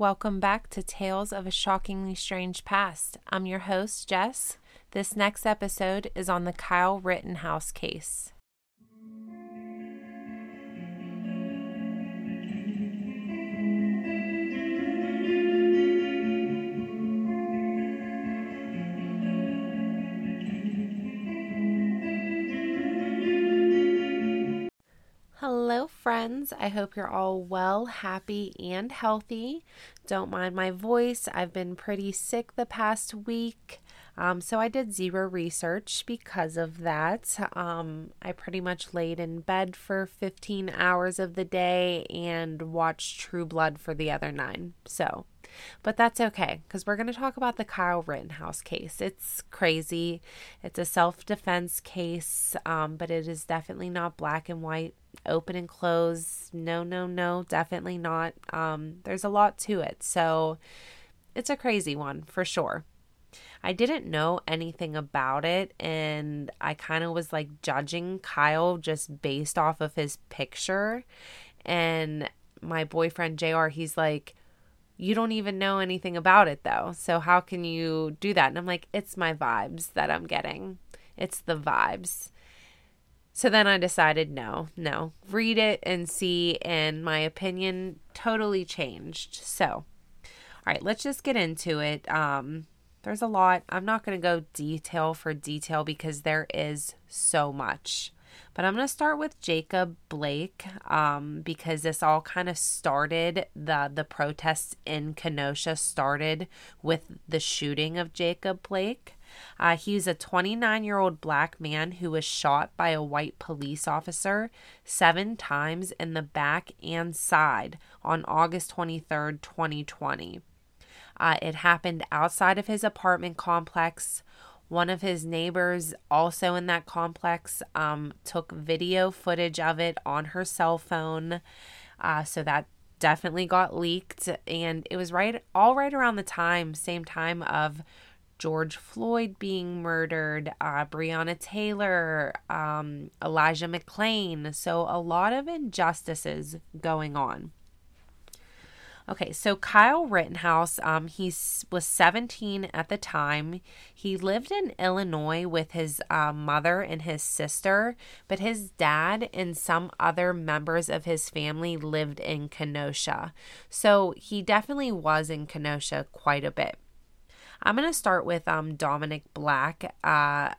Welcome back to Tales of a Shockingly Strange Past. I'm your host, Jess. This next episode is on the Kyle Rittenhouse case. Friends. I hope you're all well, happy, and healthy. Don't mind my voice. I've been pretty sick the past week. Um, so I did zero research because of that. Um, I pretty much laid in bed for 15 hours of the day and watched True Blood for the other nine. So, but that's okay because we're going to talk about the Kyle Rittenhouse case. It's crazy. It's a self defense case, um, but it is definitely not black and white, open and close. No, no, no, definitely not. Um, there's a lot to it. So, it's a crazy one for sure. I didn't know anything about it and I kind of was like judging Kyle just based off of his picture. And my boyfriend JR, he's like, You don't even know anything about it though. So how can you do that? And I'm like, It's my vibes that I'm getting. It's the vibes. So then I decided no, no, read it and see. And my opinion totally changed. So, all right, let's just get into it. Um, there's a lot. I'm not going to go detail for detail because there is so much. But I'm going to start with Jacob Blake um, because this all kind of started the the protests in Kenosha started with the shooting of Jacob Blake. Uh, he's a 29 year old black man who was shot by a white police officer seven times in the back and side on August 23rd, 2020. Uh, it happened outside of his apartment complex. One of his neighbors, also in that complex, um, took video footage of it on her cell phone. Uh, so that definitely got leaked. And it was right, all right around the time, same time of George Floyd being murdered, uh, Breonna Taylor, um, Elijah McClain. So a lot of injustices going on. Okay, so Kyle Rittenhouse, um, he was 17 at the time. He lived in Illinois with his uh, mother and his sister, but his dad and some other members of his family lived in Kenosha. So he definitely was in Kenosha quite a bit. I'm going to start with um, Dominic Black. Uh,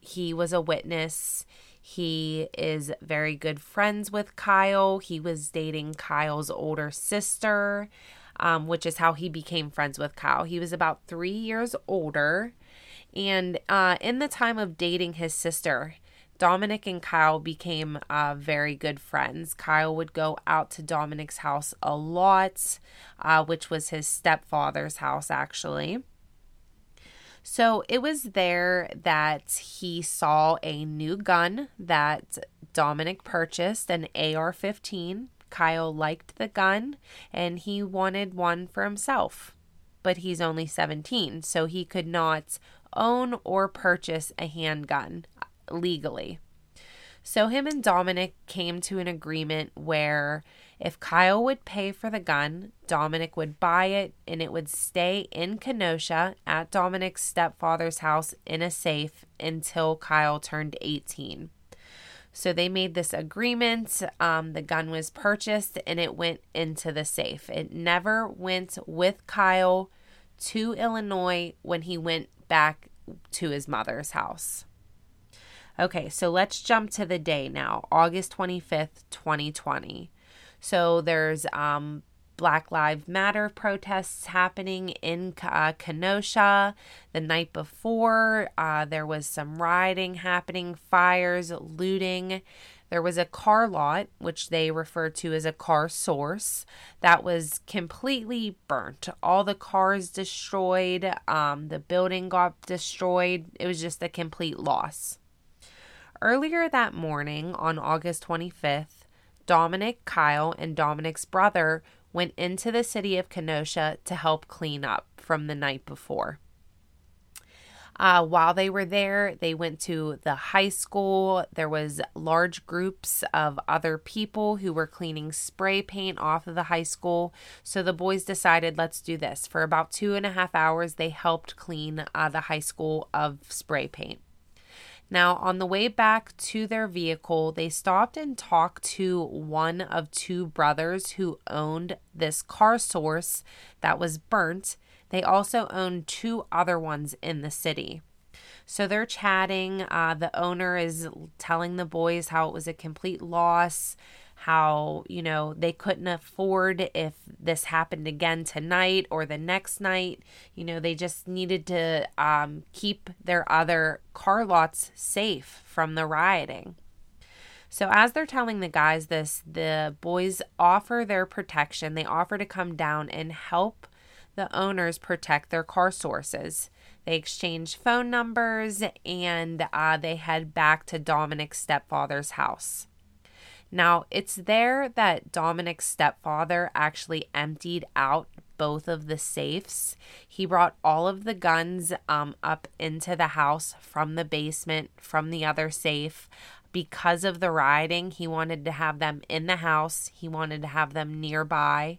he was a witness. He is very good friends with Kyle. He was dating Kyle's older sister, um, which is how he became friends with Kyle. He was about three years older. And uh, in the time of dating his sister, Dominic and Kyle became uh, very good friends. Kyle would go out to Dominic's house a lot, uh, which was his stepfather's house, actually. So it was there that he saw a new gun that Dominic purchased, an AR 15. Kyle liked the gun and he wanted one for himself. But he's only 17, so he could not own or purchase a handgun legally. So him and Dominic came to an agreement where if Kyle would pay for the gun, Dominic would buy it and it would stay in Kenosha at Dominic's stepfather's house in a safe until Kyle turned 18. So they made this agreement. Um, the gun was purchased and it went into the safe. It never went with Kyle to Illinois when he went back to his mother's house. Okay, so let's jump to the day now, August 25th, 2020. So there's um, Black Lives Matter protests happening in uh, Kenosha. The night before, uh, there was some rioting happening, fires, looting. There was a car lot, which they refer to as a car source, that was completely burnt. All the cars destroyed, um, the building got destroyed. It was just a complete loss. Earlier that morning, on August 25th, Dominic, Kyle, and Dominic's brother went into the city of Kenosha to help clean up from the night before. Uh, while they were there, they went to the high school. There was large groups of other people who were cleaning spray paint off of the high school. So the boys decided, let's do this. For about two and a half hours, they helped clean uh, the high school of spray paint. Now, on the way back to their vehicle, they stopped and talked to one of two brothers who owned this car source that was burnt. They also owned two other ones in the city. So they're chatting. Uh, the owner is telling the boys how it was a complete loss how, you know, they couldn't afford if this happened again tonight or the next night. You know, they just needed to um, keep their other car lots safe from the rioting. So, as they're telling the guys this, the boys offer their protection. They offer to come down and help the owners protect their car sources. They exchange phone numbers and uh, they head back to Dominic's stepfather's house. Now, it's there that Dominic's stepfather actually emptied out both of the safes. He brought all of the guns um, up into the house from the basement, from the other safe. Because of the rioting, he wanted to have them in the house, he wanted to have them nearby.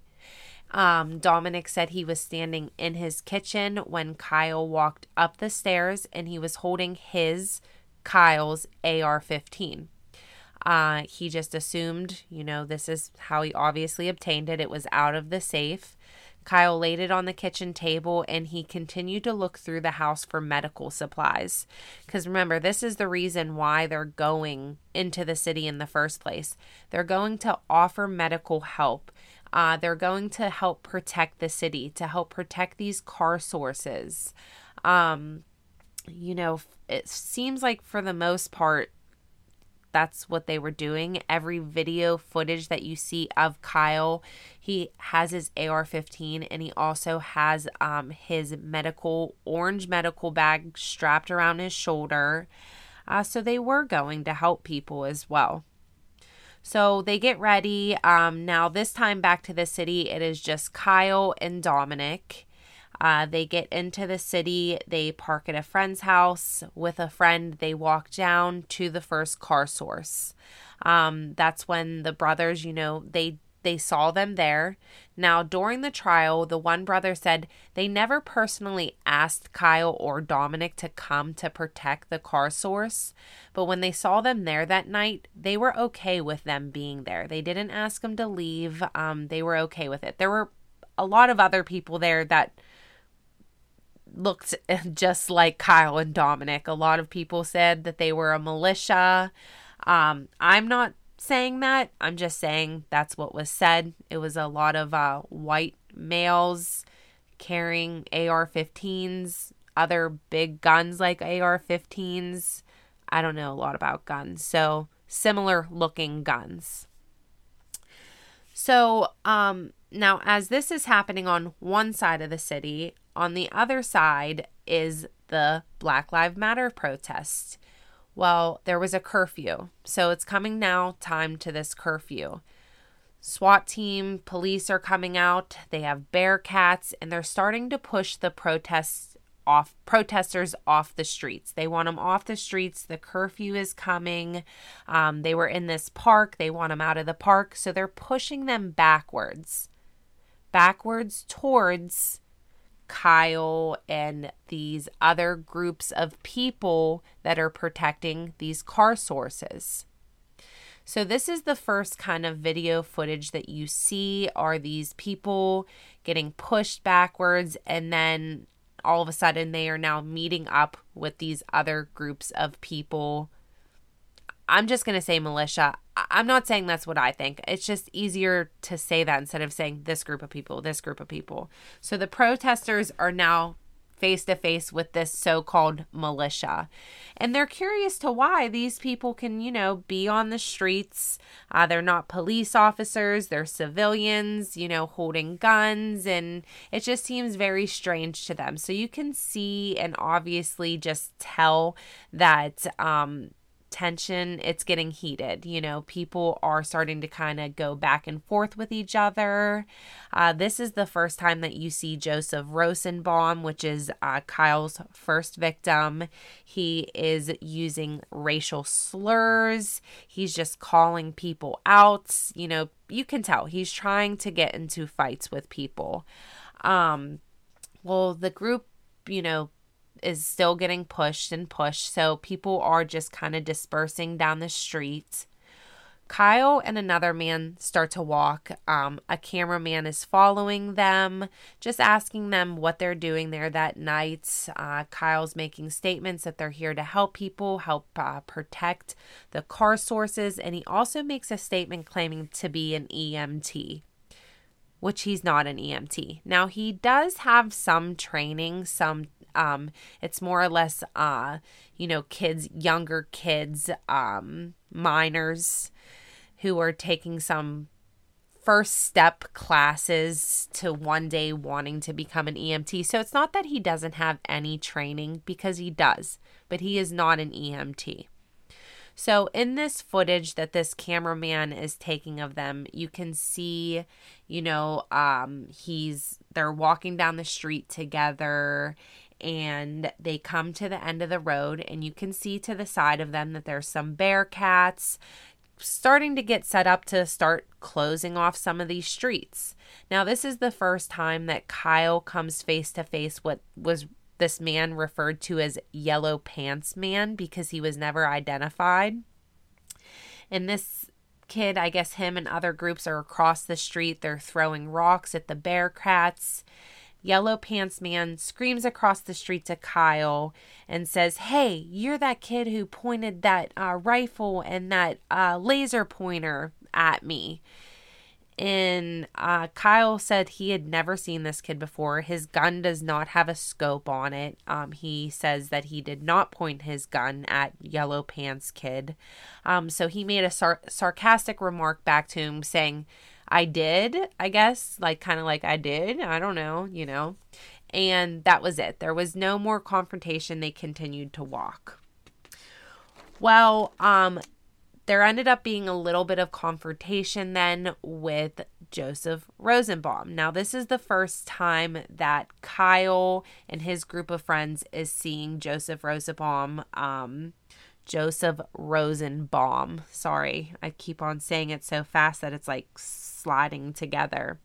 Um, Dominic said he was standing in his kitchen when Kyle walked up the stairs and he was holding his, Kyle's AR 15. Uh, he just assumed, you know, this is how he obviously obtained it. It was out of the safe. Kyle laid it on the kitchen table and he continued to look through the house for medical supplies. Because remember, this is the reason why they're going into the city in the first place. They're going to offer medical help. Uh, they're going to help protect the city, to help protect these car sources. Um, you know, it seems like for the most part, that's what they were doing. Every video footage that you see of Kyle, he has his AR 15 and he also has um, his medical, orange medical bag strapped around his shoulder. Uh, so they were going to help people as well. So they get ready. Um, now, this time back to the city, it is just Kyle and Dominic. Uh, they get into the city, they park at a friend's house with a friend, they walk down to the first car source. Um, that's when the brothers, you know, they they saw them there. Now, during the trial, the one brother said they never personally asked Kyle or Dominic to come to protect the car source, but when they saw them there that night, they were okay with them being there. They didn't ask them to leave, um, they were okay with it. There were a lot of other people there that looked just like Kyle and Dominic. A lot of people said that they were a militia. Um, I'm not saying that. I'm just saying that's what was said. It was a lot of uh, white males carrying AR 15s, other big guns like AR 15s. I don't know a lot about guns. So, similar looking guns. So, um, now as this is happening on one side of the city, on the other side is the Black Lives Matter protest. Well, there was a curfew. So it's coming now time to this curfew. SWAT team, police are coming out. They have bearcats and they're starting to push the protests off protesters off the streets. They want them off the streets. The curfew is coming. Um, they were in this park. They want them out of the park. So they're pushing them backwards, backwards towards Kyle and these other groups of people that are protecting these car sources. So, this is the first kind of video footage that you see are these people getting pushed backwards, and then all of a sudden they are now meeting up with these other groups of people I'm just going to say militia. I'm not saying that's what I think. It's just easier to say that instead of saying this group of people, this group of people. So the protesters are now face to face with this so called militia. And they're curious to why these people can, you know, be on the streets. Uh, they're not police officers, they're civilians, you know, holding guns. And it just seems very strange to them. So you can see and obviously just tell that um, tension it's getting heated. You know people are starting to kind of go back and forth with each other. Uh, this is the first time that you see joseph rosenbaum which is uh, kyle's first victim. He is using racial slurs. He's just calling people out. You know you can tell he's trying to get into fights with people. Um well the group you know is still getting pushed and pushed. So people are just kind of dispersing down the street. Kyle and another man start to walk. Um, a cameraman is following them, just asking them what they're doing there that night. Uh, Kyle's making statements that they're here to help people, help uh, protect the car sources, and he also makes a statement claiming to be an EMT which he's not an EMT. Now he does have some training, some um, it's more or less, uh, you know, kids, younger kids, um, minors who are taking some first step classes to one day wanting to become an EMT. So it's not that he doesn't have any training because he does, but he is not an EMT. So, in this footage that this cameraman is taking of them, you can see, you know, um, he's they're walking down the street together and they come to the end of the road and you can see to the side of them that there's some bearcats starting to get set up to start closing off some of these streets. Now this is the first time that Kyle comes face to face what was this man referred to as yellow pants man because he was never identified. And this kid, I guess him and other groups are across the street. They're throwing rocks at the bearcats Yellow Pants Man screams across the street to Kyle and says, Hey, you're that kid who pointed that uh, rifle and that uh, laser pointer at me. And uh, Kyle said he had never seen this kid before. His gun does not have a scope on it. Um, he says that he did not point his gun at Yellow Pants Kid. Um, so he made a sar- sarcastic remark back to him saying, I did, I guess, like kind of like I did. I don't know, you know. And that was it. There was no more confrontation. They continued to walk. Well, um there ended up being a little bit of confrontation then with Joseph Rosenbaum. Now, this is the first time that Kyle and his group of friends is seeing Joseph Rosenbaum um, Joseph Rosenbaum. Sorry, I keep on saying it so fast that it's like sliding together.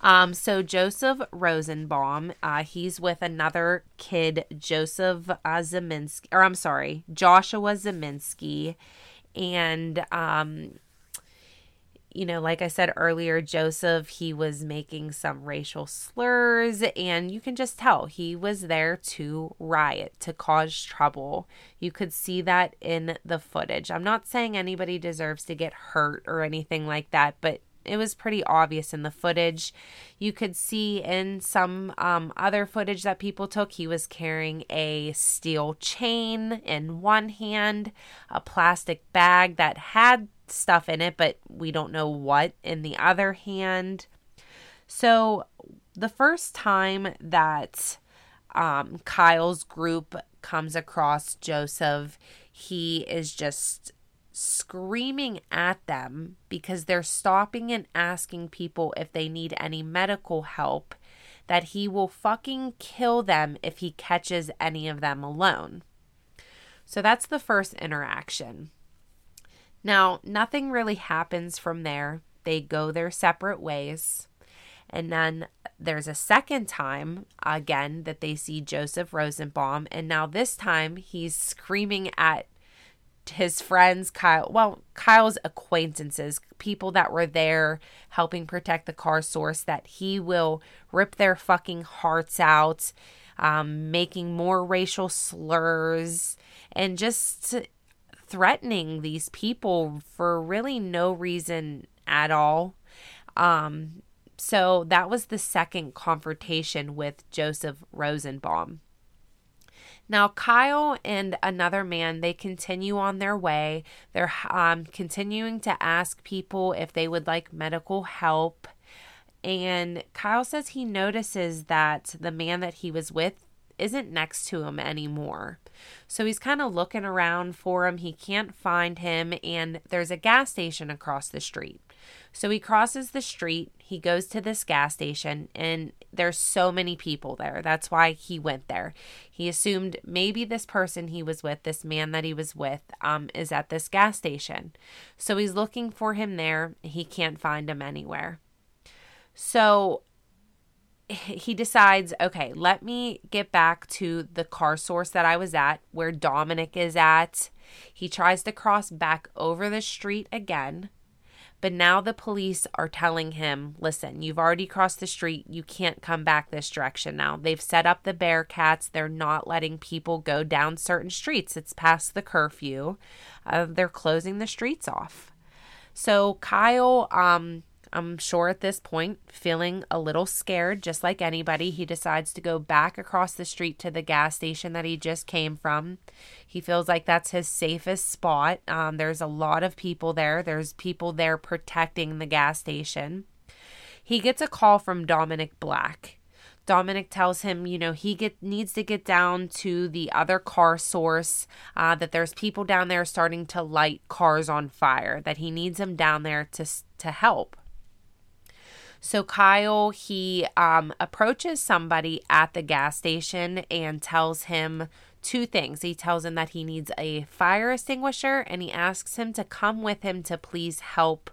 Um, so Joseph Rosenbaum, uh, he's with another kid, Joseph uh, Ziminski, or I'm sorry, Joshua Ziminski, and um, you know, like I said earlier, Joseph, he was making some racial slurs, and you can just tell he was there to riot, to cause trouble. You could see that in the footage. I'm not saying anybody deserves to get hurt or anything like that, but it was pretty obvious in the footage. You could see in some um, other footage that people took, he was carrying a steel chain in one hand, a plastic bag that had stuff in it, but we don't know what in the other hand. So, the first time that um, Kyle's group comes across Joseph, he is just screaming at them because they're stopping and asking people if they need any medical help, that he will fucking kill them if he catches any of them alone. So that's the first interaction. Now, nothing really happens from there. They go their separate ways. And then there's a second time again that they see Joseph Rosenbaum. And now this time he's screaming at his friends, Kyle, well, Kyle's acquaintances, people that were there helping protect the car source, that he will rip their fucking hearts out, um, making more racial slurs, and just threatening these people for really no reason at all. Um, so that was the second confrontation with Joseph Rosenbaum. Now, Kyle and another man, they continue on their way. They're um, continuing to ask people if they would like medical help. And Kyle says he notices that the man that he was with isn't next to him anymore. So he's kind of looking around for him. He can't find him, and there's a gas station across the street. So he crosses the street, he goes to this gas station, and there's so many people there. That's why he went there. He assumed maybe this person he was with, this man that he was with, um, is at this gas station. So he's looking for him there. He can't find him anywhere. So he decides, okay, let me get back to the car source that I was at, where Dominic is at. He tries to cross back over the street again. But now the police are telling him, listen, you've already crossed the street. You can't come back this direction now. They've set up the Bearcats. They're not letting people go down certain streets. It's past the curfew. Uh, they're closing the streets off. So Kyle um, I'm sure at this point, feeling a little scared, just like anybody, he decides to go back across the street to the gas station that he just came from. He feels like that's his safest spot. Um, there's a lot of people there, there's people there protecting the gas station. He gets a call from Dominic Black. Dominic tells him, you know, he get needs to get down to the other car source. Uh, that there's people down there starting to light cars on fire. That he needs him down there to to help. So Kyle, he um, approaches somebody at the gas station and tells him two things. He tells him that he needs a fire extinguisher and he asks him to come with him to please help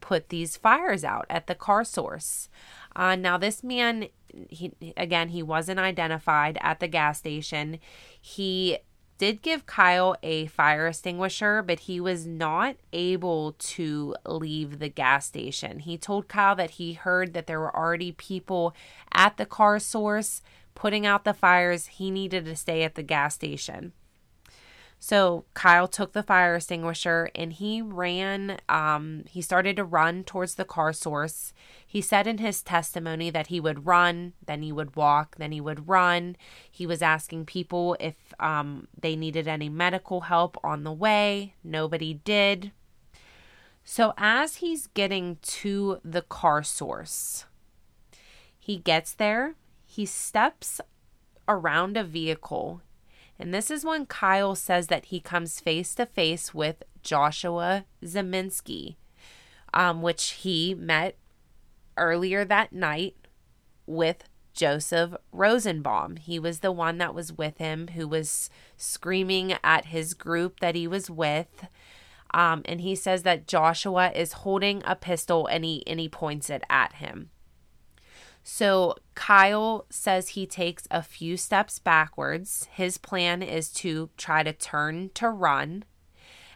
put these fires out at the car source. Uh, now, this man, he, again, he wasn't identified at the gas station. He did give Kyle a fire extinguisher, but he was not able to leave the gas station. He told Kyle that he heard that there were already people at the car source putting out the fires. He needed to stay at the gas station. So Kyle took the fire extinguisher and he ran. Um, he started to run towards the car source. He said in his testimony that he would run, then he would walk, then he would run. He was asking people if um, they needed any medical help on the way. Nobody did. So as he's getting to the car source, he gets there. He steps around a vehicle and this is when Kyle says that he comes face to face with Joshua Ziminski, um, which he met earlier that night with Joseph Rosenbaum. He was the one that was with him who was screaming at his group that he was with. Um, and he says that Joshua is holding a pistol and he and he points it at him. So Kyle says he takes a few steps backwards. His plan is to try to turn to run.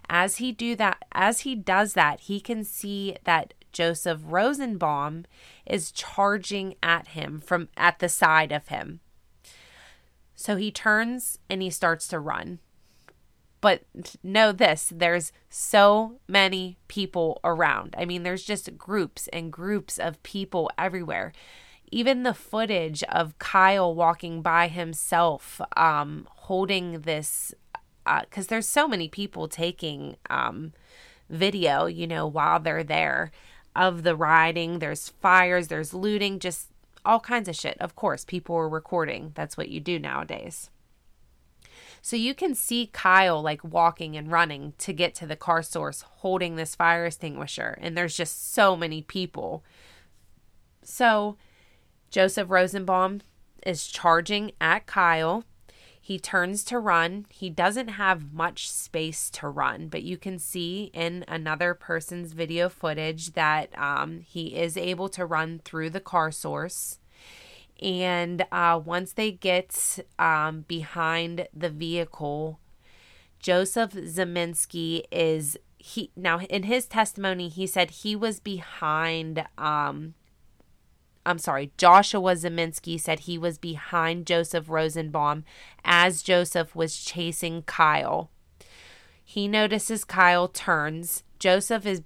As he do that, as he does that, he can see that Joseph Rosenbaum is charging at him from at the side of him. So he turns and he starts to run. But know this there's so many people around. I mean, there's just groups and groups of people everywhere even the footage of Kyle walking by himself, um, holding this, because uh, there's so many people taking um, video, you know, while they're there of the riding. There's fires, there's looting, just all kinds of shit. Of course, people are recording. That's what you do nowadays. So you can see Kyle like walking and running to get to the car source holding this fire extinguisher. And there's just so many people. So Joseph Rosenbaum is charging at Kyle. He turns to run. He doesn't have much space to run, but you can see in another person's video footage that um, he is able to run through the car source. And uh, once they get um, behind the vehicle, Joseph Ziminski is he now in his testimony he said he was behind um, I'm sorry, Joshua Ziminski said he was behind Joseph Rosenbaum as Joseph was chasing Kyle. He notices Kyle turns. Joseph is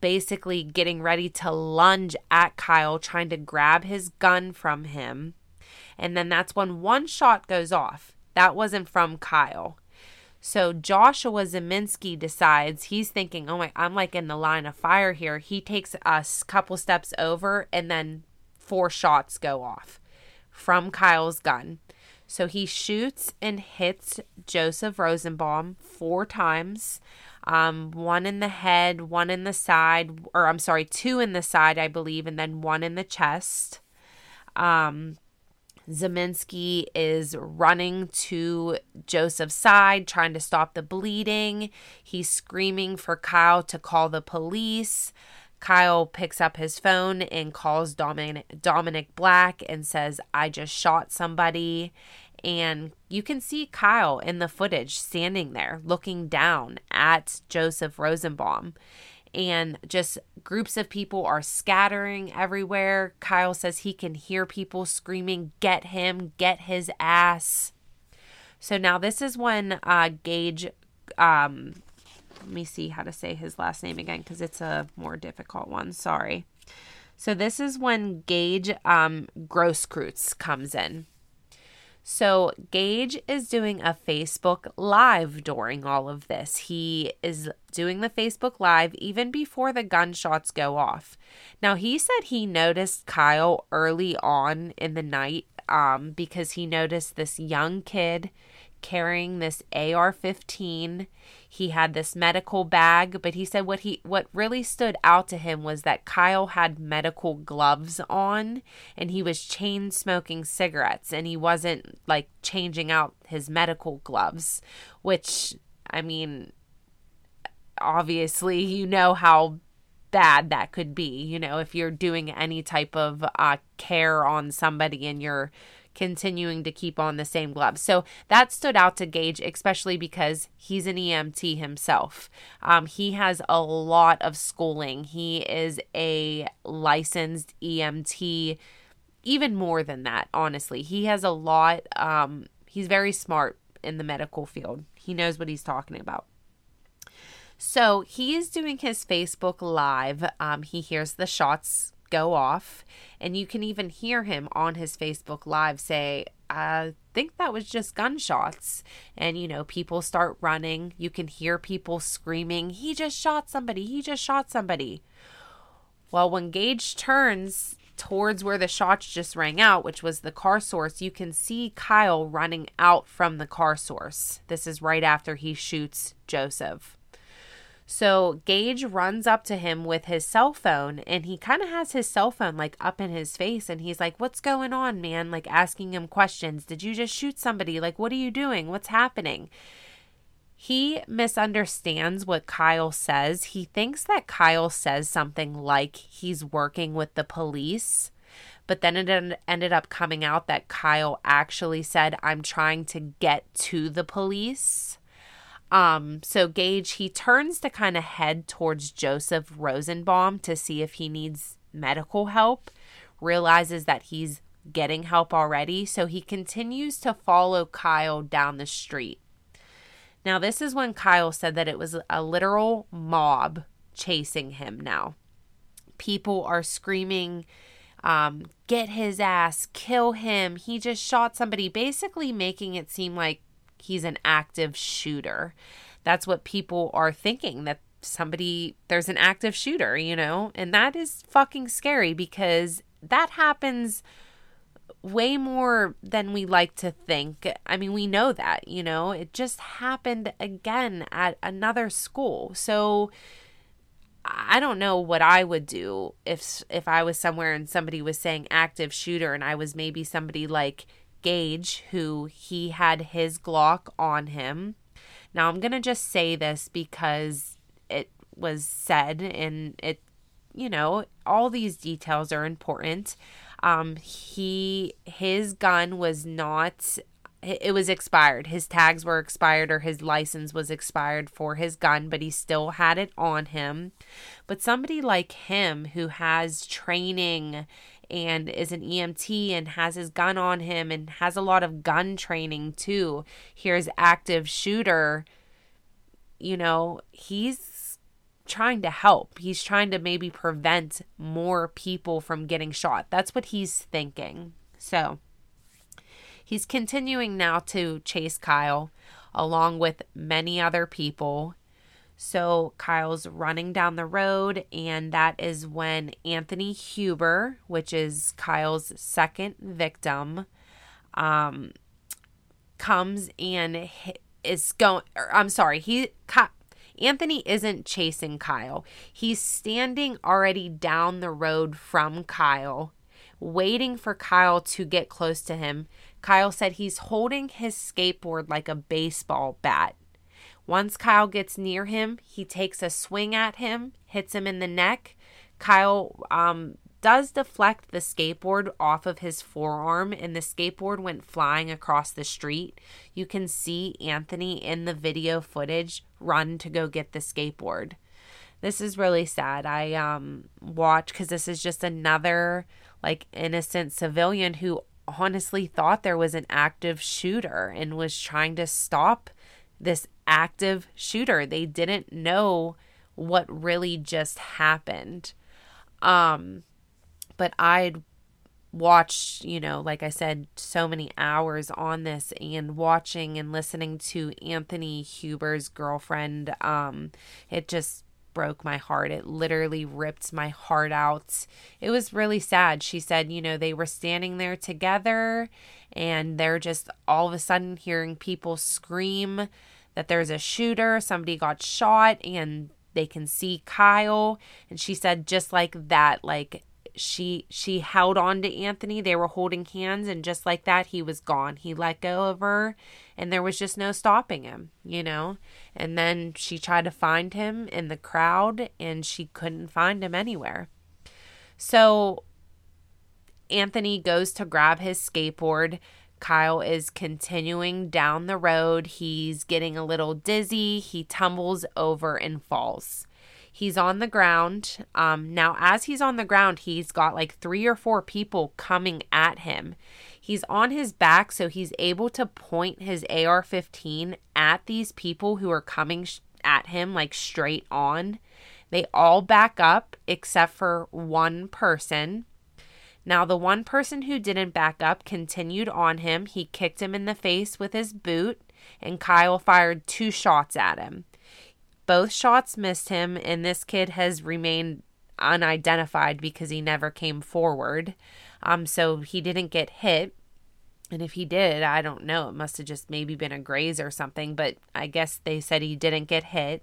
basically getting ready to lunge at Kyle, trying to grab his gun from him. And then that's when one shot goes off. That wasn't from Kyle. So Joshua Ziminski decides he's thinking, "Oh my, I'm like in the line of fire here." He takes us a couple steps over and then four shots go off from Kyle's gun. So he shoots and hits Joseph Rosenbaum four times um, one in the head, one in the side, or I'm sorry, two in the side, I believe, and then one in the chest. Um, Ziminski is running to Joseph's side, trying to stop the bleeding. He's screaming for Kyle to call the police. Kyle picks up his phone and calls Dominic, Dominic Black and says, I just shot somebody. And you can see Kyle in the footage standing there looking down at Joseph Rosenbaum. And just groups of people are scattering everywhere. Kyle says he can hear people screaming, Get him, get his ass. So now this is when uh, Gaige, um, let me see how to say his last name again because it's a more difficult one. Sorry. So this is when Gaige um, Grosskreutz comes in. So, Gaige is doing a Facebook Live during all of this. He is doing the Facebook Live even before the gunshots go off. Now, he said he noticed Kyle early on in the night um, because he noticed this young kid carrying this AR-15. He had this medical bag, but he said what he what really stood out to him was that Kyle had medical gloves on and he was chain smoking cigarettes and he wasn't like changing out his medical gloves, which I mean obviously you know how bad that could be, you know, if you're doing any type of uh, care on somebody and you're continuing to keep on the same gloves. So that stood out to Gaige, especially because he's an EMT himself. Um, he has a lot of schooling. He is a licensed EMT, even more than that, honestly. He has a lot, um, he's very smart in the medical field. He knows what he's talking about. So he is doing his Facebook Live. Um, he hears the shots go off. And you can even hear him on his Facebook Live say, I think that was just gunshots. And, you know, people start running. You can hear people screaming, He just shot somebody. He just shot somebody. Well, when Gaige turns towards where the shots just rang out, which was the car source, you can see Kyle running out from the car source. This is right after he shoots Joseph. So Gaige runs up to him with his cell phone and he kind of has his cell phone like up in his face and he's like, What's going on, man? Like asking him questions. Did you just shoot somebody? Like, what are you doing? What's happening? He misunderstands what Kyle says. He thinks that Kyle says something like he's working with the police. But then it ended up coming out that Kyle actually said, I'm trying to get to the police. Um, so Gaige he turns to kind of head towards Joseph Rosenbaum to see if he needs medical help, realizes that he's getting help already, so he continues to follow Kyle down the street. Now, this is when Kyle said that it was a literal mob chasing him now. People are screaming, um, get his ass, kill him. He just shot somebody, basically making it seem like he's an active shooter. That's what people are thinking that somebody there's an active shooter, you know? And that is fucking scary because that happens way more than we like to think. I mean, we know that, you know, it just happened again at another school. So I don't know what I would do if if I was somewhere and somebody was saying active shooter and I was maybe somebody like Gaige, who he had his Glock on him. Now, I'm going to just say this because it was said and it, you know, all these details are important. Um, he, his gun was not, it was expired. His tags were expired or his license was expired for his gun, but he still had it on him. But somebody like him who has training and is an EMT and has his gun on him and has a lot of gun training too. Here's active shooter. You know, he's trying to help. He's trying to maybe prevent more people from getting shot. That's what he's thinking. So, he's continuing now to chase Kyle along with many other people so Kyle's running down the road, and that is when Anthony Huber, which is Kyle's second victim, um, comes and is going, I'm sorry, he, Anthony isn't chasing Kyle. He's standing already down the road from Kyle, waiting for Kyle to get close to him. Kyle said he's holding his skateboard like a baseball bat. Once Kyle gets near him, he takes a swing at him, hits him in the neck. Kyle um, does deflect the skateboard off of his forearm, and the skateboard went flying across the street. You can see Anthony in the video footage run to go get the skateboard. This is really sad. I um watch because this is just another like innocent civilian who honestly thought there was an active shooter and was trying to stop this active shooter. They didn't know what really just happened. Um but I'd watched, you know, like I said, so many hours on this and watching and listening to Anthony Huber's girlfriend. Um, it just broke my heart. It literally ripped my heart out. It was really sad. She said, you know, they were standing there together and they're just all of a sudden hearing people scream that there's a shooter, somebody got shot, and they can see Kyle. And she said, just like that, like she she held on to Anthony. They were holding hands and just like that he was gone. He let go of her and there was just no stopping him, you know? And then she tried to find him in the crowd and she couldn't find him anywhere. So Anthony goes to grab his skateboard. Kyle is continuing down the road. He's getting a little dizzy. He tumbles over and falls. He's on the ground. Um, now, as he's on the ground, he's got like three or four people coming at him. He's on his back, so he's able to point his AR 15 at these people who are coming sh- at him like straight on. They all back up except for one person. Now, the one person who didn't back up continued on him. He kicked him in the face with his boot, and Kyle fired two shots at him. Both shots missed him, and this kid has remained unidentified because he never came forward. Um, so he didn't get hit. And if he did, I don't know. It must have just maybe been a graze or something, but I guess they said he didn't get hit.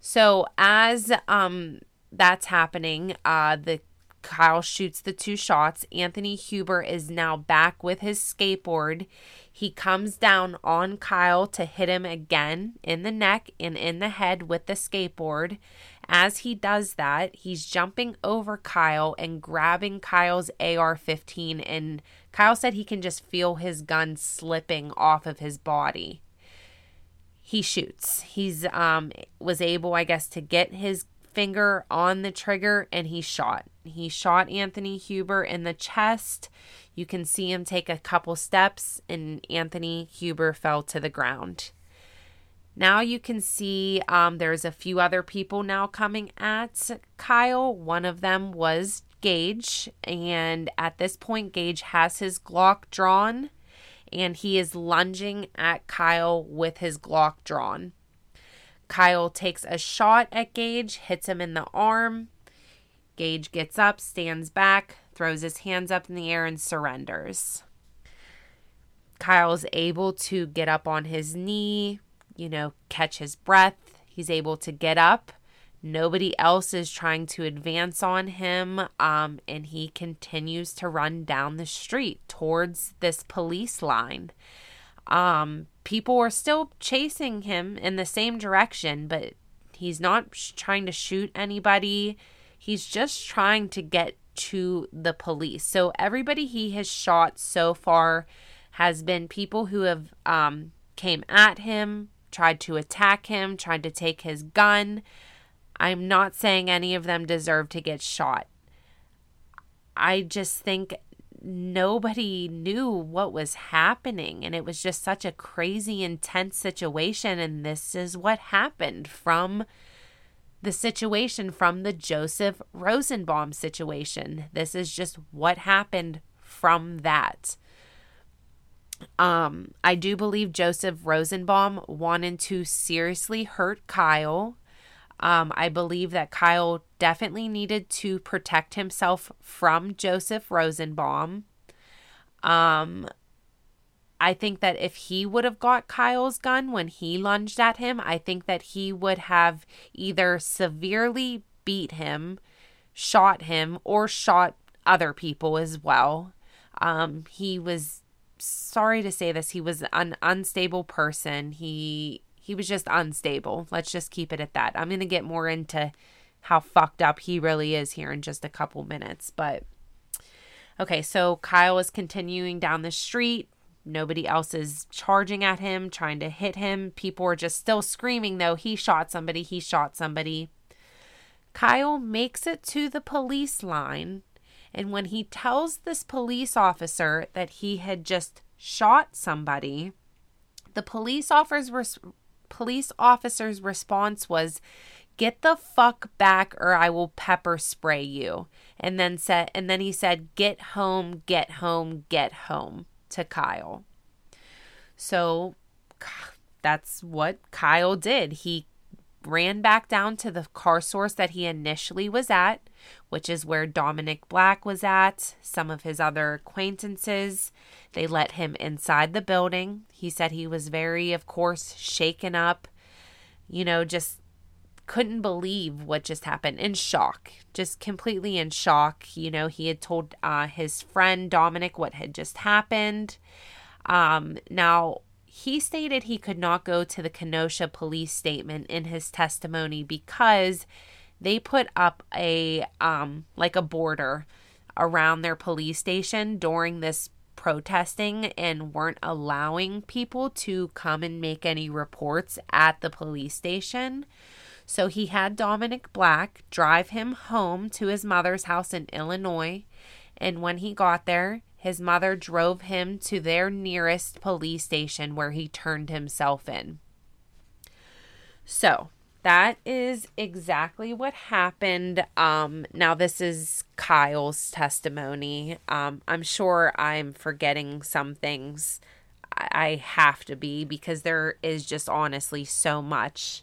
So as um that's happening, uh the Kyle shoots the two shots. Anthony Huber is now back with his skateboard. He comes down on Kyle to hit him again in the neck and in the head with the skateboard. As he does that, he's jumping over Kyle and grabbing Kyle's AR 15. And Kyle said he can just feel his gun slipping off of his body. He shoots. He's um was able, I guess, to get his finger on the trigger and he shot. He shot Anthony Huber in the chest. You can see him take a couple steps, and Anthony Huber fell to the ground. Now you can see um, there's a few other people now coming at Kyle. One of them was Gaige, and at this point, Gaige has his Glock drawn and he is lunging at Kyle with his Glock drawn. Kyle takes a shot at Gaige, hits him in the arm. Gaige gets up, stands back, throws his hands up in the air, and surrenders. Kyle's able to get up on his knee, you know, catch his breath. He's able to get up. Nobody else is trying to advance on him, um, and he continues to run down the street towards this police line. Um, people are still chasing him in the same direction, but he's not trying to shoot anybody. He's just trying to get to the police. So everybody he has shot so far has been people who have um, came at him, tried to attack him, tried to take his gun. I'm not saying any of them deserve to get shot. I just think nobody knew what was happening and it was just such a crazy intense situation and this is what happened from the situation from the Joseph Rosenbaum situation. This is just what happened from that. Um I do believe Joseph Rosenbaum wanted to seriously hurt Kyle. Um, I believe that Kyle definitely needed to protect himself from Joseph Rosenbaum. Um, I think that if he would have got Kyle's gun when he lunged at him, I think that he would have either severely beat him, shot him, or shot other people as well. Um, he was sorry to say this, he was an unstable person. He he was just unstable. Let's just keep it at that. I'm to get more into how fucked up he really is here in just a couple minutes, but okay, so Kyle is continuing down the street Nobody else is charging at him, trying to hit him. People are just still screaming, though. He shot somebody. He shot somebody. Kyle makes it to the police line. And when he tells this police officer that he had just shot somebody, the police officer's, police officer's response was, Get the fuck back or I will pepper spray you. And then said and then he said, Get home, get home, get home to Kyle. So that's what Kyle did. He ran back down to the car source that he initially was at, which is where Dominic Black was at, some of his other acquaintances. They let him inside the building. He said he was very, of course, shaken up, you know, just couldn't believe what just happened. In shock just completely in shock. You know he had told uh, his friend dominic what had just happened. Um, now he stated he could not go to the kenosha police statement in his testimony because they put up a um, like a border around their police station during this protesting and weren't allowing people to come and make any reports at the police station so he had Dominic Black drive him home to his mother's house in Illinois. And when he got there, his mother drove him to their nearest police station where he turned himself in. So that is exactly what happened. Um, now, this is Kyle's testimony. Um, I'm sure I'm forgetting some things. I have to be because there is just honestly so much.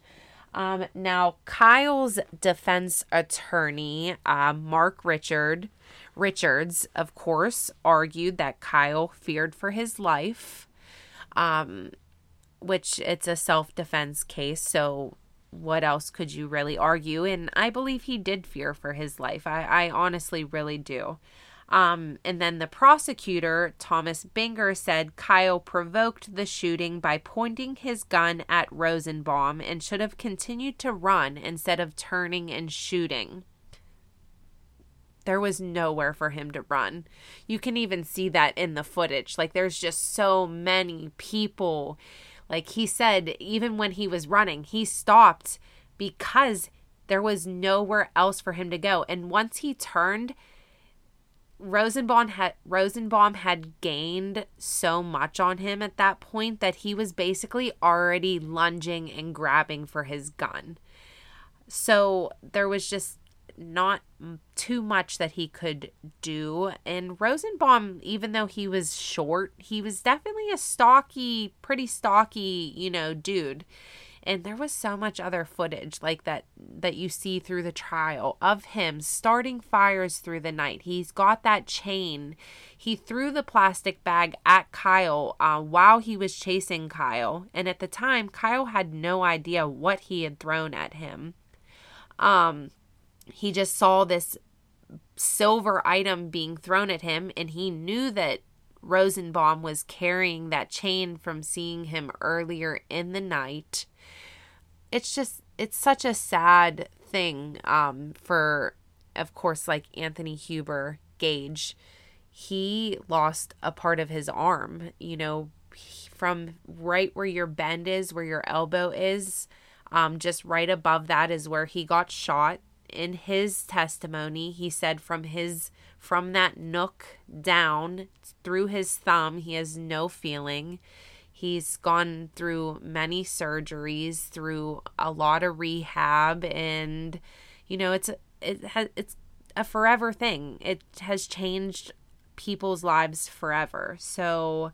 Um, now, Kyle's defense attorney, uh, Mark Richard Richards, of course, argued that Kyle feared for his life, um, which it's a self defense case. So, what else could you really argue? And I believe he did fear for his life. I, I honestly really do. Um, and then the prosecutor, Thomas Binger, said Kyle provoked the shooting by pointing his gun at Rosenbaum and should have continued to run instead of turning and shooting. There was nowhere for him to run. You can even see that in the footage. Like, there's just so many people. Like, he said, even when he was running, he stopped because there was nowhere else for him to go. And once he turned, Rosenbaum had Rosenbaum had gained so much on him at that point that he was basically already lunging and grabbing for his gun. So there was just not too much that he could do. And Rosenbaum, even though he was short, he was definitely a stocky, pretty stocky, you know, dude and there was so much other footage like that that you see through the trial of him starting fires through the night. He's got that chain. He threw the plastic bag at kyle uh, while he was chasing kyle. And at the time kyle had no idea what he had thrown at him. Um he just saw this silver item being thrown at him and he knew that Rosenbaum was carrying that chain from seeing him earlier in the night it's just it's such a sad thing um for of course like Anthony Huber Gaige. He lost a part of his arm you know from right where your bend is where your elbow is um just right above that is where he got shot. In his testimony he said from his from that nook down through his thumb he has no feeling He's gone through many surgeries, through a lot of rehab, and you know it's it has it's a forever thing. It has changed people's lives forever. So,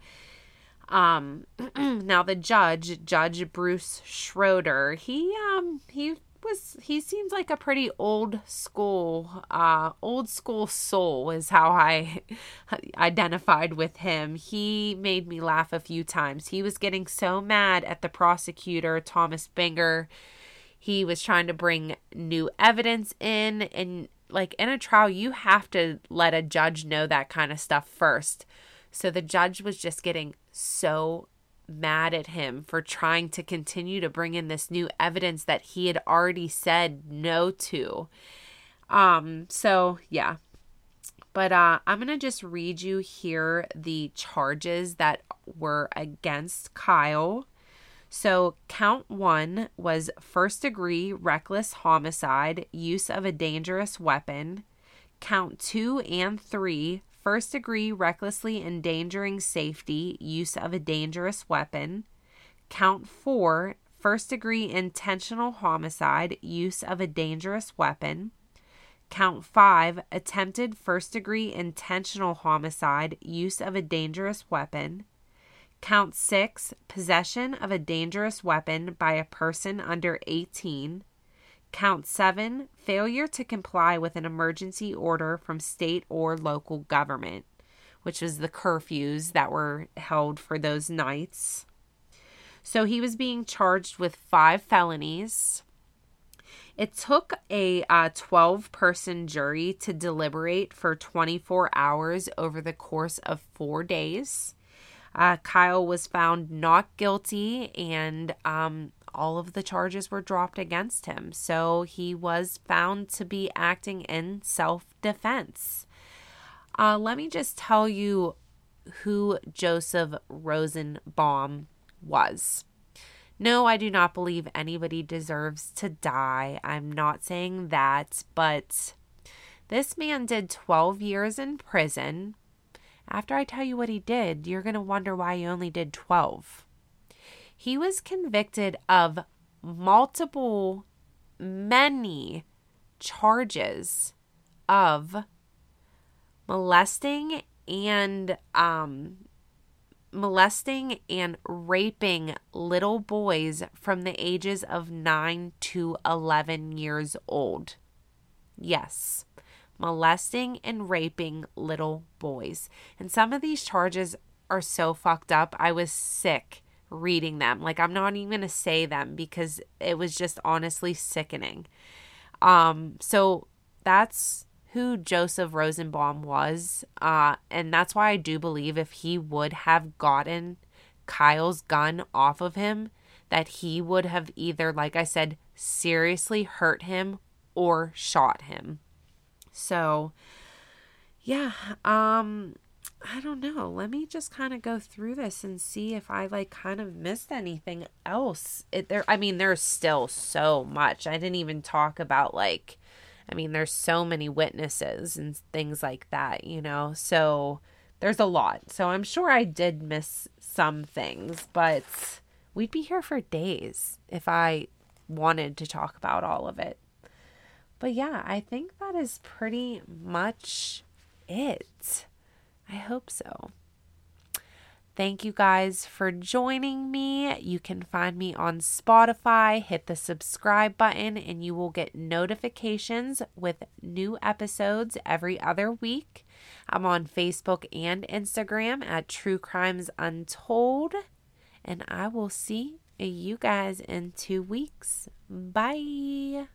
um, now the judge, Judge Bruce Schroeder, he um he was he seems like a pretty old school uh old school soul is how I identified with him. He made me laugh a few times. He was getting so mad at the prosecutor Thomas Binger. He was trying to bring new evidence in and like in a trial you have to let a judge know that kind of stuff first. So the judge was just getting so mad at him for trying to continue to bring in this new evidence that he had already said no to. Um so yeah. But uh I'm going to just read you here the charges that were against Kyle. So, count one was first degree reckless homicide, use of a dangerous weapon. Count two and three first degree recklessly endangering safety, use of a dangerous weapon. Count four, first degree intentional homicide, use of a dangerous weapon. Count five, attempted first degree intentional homicide, use of a dangerous weapon. Count six, possession of a dangerous weapon by a person under 18. Count seven, failure to comply with an emergency order from state or local government, which was the curfews that were held for those nights. So he was being charged with five felonies. It took a 12 uh, person jury to deliberate for 24 hours over the course of four days. Uh, Kyle was found not guilty and um, all of the charges were dropped against him. So he was found to be acting in self defense. Uh, let me just tell you who Joseph Rosenbaum was. No, I do not believe anybody deserves to die. I'm not saying that, but this man did 12 years in prison. After I tell you what he did, you're going to wonder why he only did 12 he was convicted of multiple, many charges of molesting and um, molesting and raping little boys from the ages of 9 to 11 years old. Yes, molesting and raping little boys. And some of these charges are so fucked up. I was sick reading them. Like I'm not even going to say them because it was just honestly sickening. Um so that's who Joseph Rosenbaum was. Uh and that's why I do believe if he would have gotten Kyle's gun off of him that he would have either like I said seriously hurt him or shot him. So yeah, um I don't know. Let me just kind of go through this and see if I like kind of missed anything else. It there I mean there's still so much. I didn't even talk about like I mean there's so many witnesses and things like that, you know. So there's a lot. So I'm sure I did miss some things, but we'd be here for days if I wanted to talk about all of it. But yeah, I think that is pretty much it. I hope so. Thank you guys for joining me. You can find me on Spotify. Hit the subscribe button, and you will get notifications with new episodes every other week. I'm on Facebook and Instagram at True Crimes Untold. And I will see you guys in two weeks. Bye.